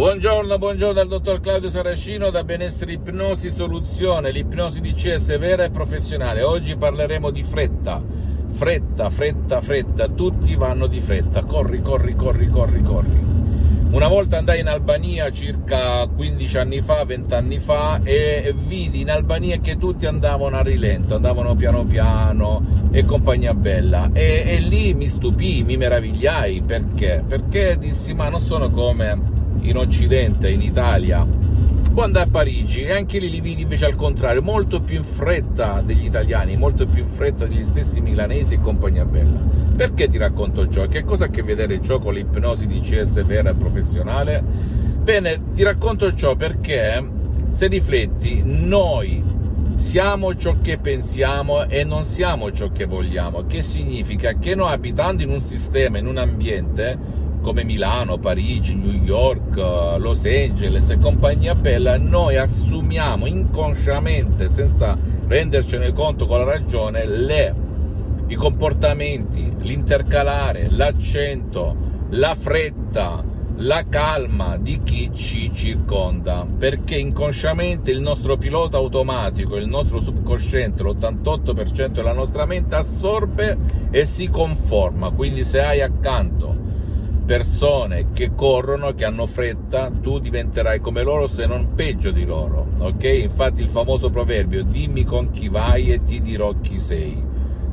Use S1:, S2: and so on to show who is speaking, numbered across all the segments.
S1: Buongiorno, buongiorno dal dottor Claudio Saracino da Benessere Ipnosi Soluzione, l'ipnosi di CS vera e professionale. Oggi parleremo di fretta, fretta, fretta, fretta, tutti vanno di fretta, corri, corri, corri, corri, corri. Una volta andai in Albania circa 15 anni fa, 20 anni fa e vidi in Albania che tutti andavano a rilento, andavano piano piano e compagnia bella e, e lì mi stupì, mi meravigliai perché? Perché dissi ma non sono come in Occidente, in Italia, quando a Parigi e anche lì li vidi invece al contrario, molto più in fretta degli italiani, molto più in fretta degli stessi milanesi e compagnia bella. Perché ti racconto ciò? Che cosa ha a che vedere ciò con l'ipnosi di CS vera e professionale? Bene, ti racconto ciò perché se rifletti, noi siamo ciò che pensiamo e non siamo ciò che vogliamo, che significa che noi abitando in un sistema, in un ambiente, come Milano, Parigi, New York, Los Angeles e compagnia bella, noi assumiamo inconsciamente, senza rendercene conto con la ragione, le, i comportamenti, l'intercalare, l'accento, la fretta, la calma di chi ci circonda, perché inconsciamente il nostro pilota automatico, il nostro subconsciente, l'88% della nostra mente assorbe e si conforma, quindi se hai accanto persone che corrono, che hanno fretta, tu diventerai come loro se non peggio di loro, ok? Infatti il famoso proverbio dimmi con chi vai e ti dirò chi sei.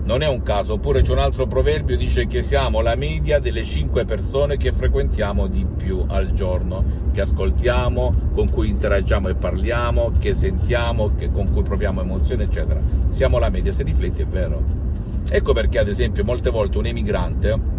S1: Non è un caso, oppure c'è un altro proverbio dice che siamo la media delle 5 persone che frequentiamo di più al giorno, che ascoltiamo, con cui interagiamo e parliamo, che sentiamo, che, con cui proviamo emozioni, eccetera. Siamo la media, se rifletti è vero. Ecco perché, ad esempio, molte volte un emigrante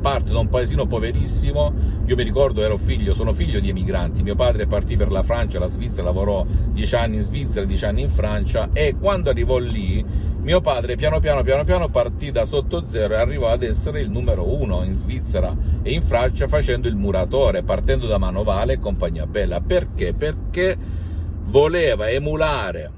S1: parte da un paesino poverissimo, io mi ricordo ero figlio, sono figlio di emigranti, mio padre partì per la Francia, la Svizzera, lavorò dieci anni in Svizzera, dieci anni in Francia e quando arrivò lì mio padre piano piano piano piano partì da sotto zero e arrivò ad essere il numero uno in Svizzera e in Francia facendo il muratore, partendo da Manovale e compagnia bella. Perché? Perché voleva emulare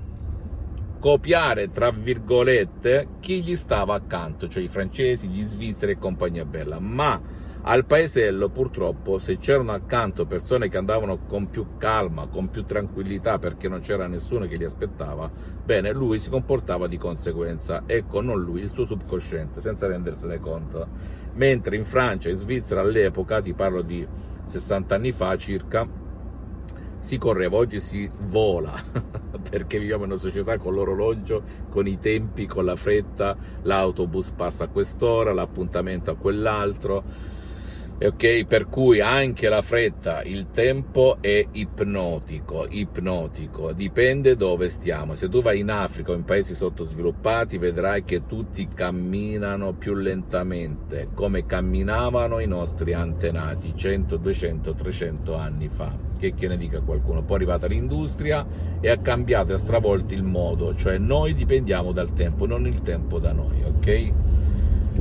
S1: copiare, tra virgolette, chi gli stava accanto, cioè i francesi, gli svizzeri e compagnia bella. Ma al paesello, purtroppo, se c'erano accanto persone che andavano con più calma, con più tranquillità, perché non c'era nessuno che li aspettava, bene, lui si comportava di conseguenza. Ecco, non lui, il suo subconsciente, senza rendersene conto. Mentre in Francia e in Svizzera all'epoca, ti parlo di 60 anni fa circa, si correva, oggi si vola, perché viviamo in una società con l'orologio, con i tempi, con la fretta, l'autobus passa a quest'ora, l'appuntamento a quell'altro ok? Per cui anche la fretta, il tempo è ipnotico, ipnotico, dipende dove stiamo. Se tu vai in Africa o in paesi sottosviluppati, vedrai che tutti camminano più lentamente, come camminavano i nostri antenati 100, 200, 300 anni fa. Che, che ne dica qualcuno? Poi è arrivata l'industria e ha cambiato e ha stravolto il modo, cioè noi dipendiamo dal tempo, non il tempo da noi, ok?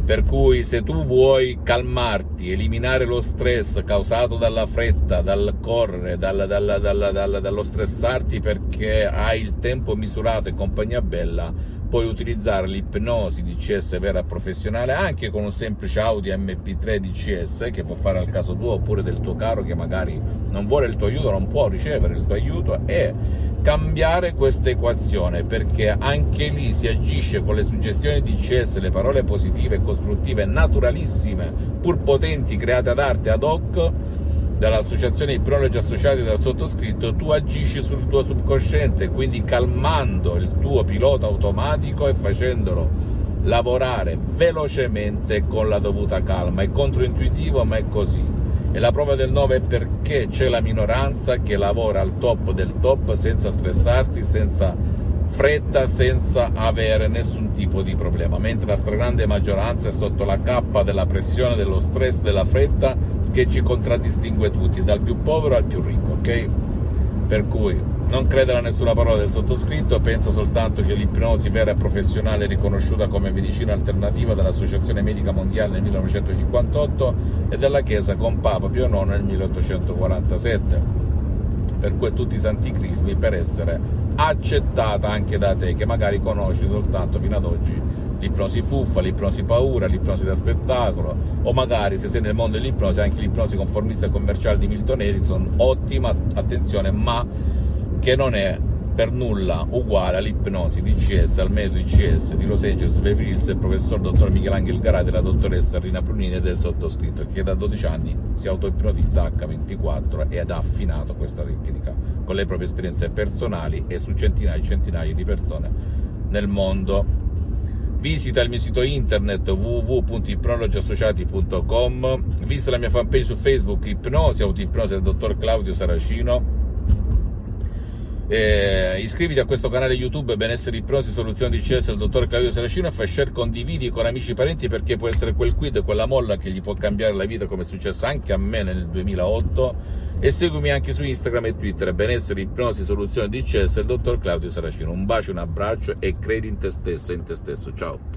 S1: Per cui se tu vuoi calmarti, eliminare lo stress causato dalla fretta, dal correre, dal, dal, dal, dallo stressarti perché hai il tempo misurato e compagnia bella, puoi utilizzare l'ipnosi di CS vera professionale anche con un semplice Audi MP3 di CS che può fare al caso tuo oppure del tuo caro che magari non vuole il tuo aiuto, non può ricevere il tuo aiuto e cambiare questa equazione perché anche lì si agisce con le suggestioni di CS, le parole positive e costruttive naturalissime, pur potenti, create ad arte ad hoc dall'associazione ipnologi associati dal sottoscritto, tu agisci sul tuo subconsciente, quindi calmando il tuo pilota automatico e facendolo lavorare velocemente con la dovuta calma. È controintuitivo, ma è così. E la prova del 9 è perché c'è la minoranza che lavora al top del top senza stressarsi, senza fretta, senza avere nessun tipo di problema, mentre la stragrande maggioranza è sotto la cappa della pressione, dello stress, della fretta che ci contraddistingue tutti, dal più povero al più ricco, ok? Per cui non credere a nessuna parola del sottoscritto, pensa soltanto che l'ipnosi vera e professionale riconosciuta come medicina alternativa dall'Associazione Medica Mondiale nel 1958 e dalla Chiesa con Papa Pio IX nel 1847. Per cui tutti i santi crismi per essere accettata anche da te che magari conosci soltanto fino ad oggi l'ipnosi fuffa, l'ipnosi paura, l'ipnosi da spettacolo, o magari se sei nel mondo dell'ipnosi, anche l'ipnosi conformista e commerciale di Milton Erickson, ottima, attenzione, ma che non è per nulla uguale all'ipnosi DCS, al metodo DCS di Los Angeles, Beverly Hills del professor dottor Michelangelo Garay della dottoressa Rina Prunini e del sottoscritto, che da 12 anni si autoipnotizza H24 ed ha affinato questa tecnica con le proprie esperienze personali e su centinaia e centinaia di persone nel mondo. Visita il mio sito internet www.ipnologiassociati.com, visita la mia fanpage su Facebook Ipnosi, autoipnosi del dottor Claudio Saracino eh, iscriviti a questo canale YouTube Benessere Ipnosi Soluzioni di CS del dottor Claudio Saracino e fai share, condividi con amici e parenti perché può essere quel quid, quella molla che gli può cambiare la vita come è successo anche a me nel 2008 e seguimi anche su Instagram e Twitter Benessere Ipnosi Soluzioni di CS del dottor Claudio Saracino. Un bacio, un abbraccio e credi in te stesso in te stesso. Ciao.